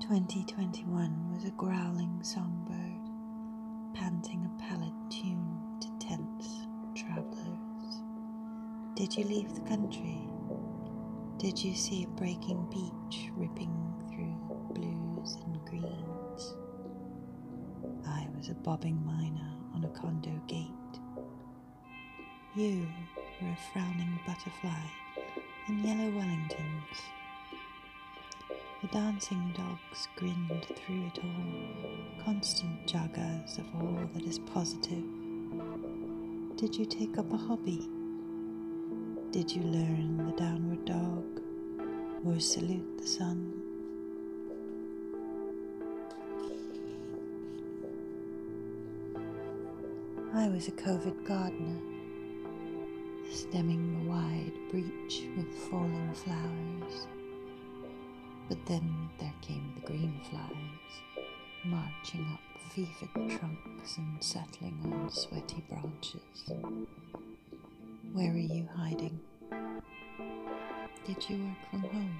2021 was a growling songbird, panting a pallid tune to tense travellers. Did you leave the country? Did you see a breaking beach ripping through blues and greens? I was a bobbing miner on a condo gate. You were a frowning butterfly in yellow Wellingtons. The dancing dogs grinned through it all, constant juggers of all that is positive. Did you take up a hobby? Did you learn the downward dog or salute the sun? I was a COVID gardener, stemming the wide breach with falling flowers. But then there came the green flies, marching up fevered trunks and settling on sweaty branches. Where are you hiding? Did you work from home?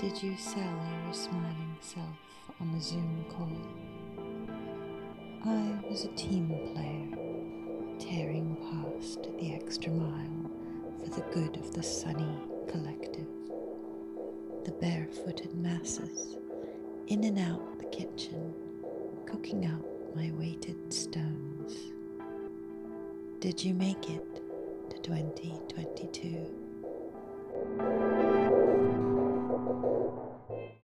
Did you sell your smiling self on a Zoom call? I was a team player, tearing past the extra mile for the good of the sunny collective. Barefooted masses, in and out the kitchen, cooking up my weighted stones. Did you make it to 2022?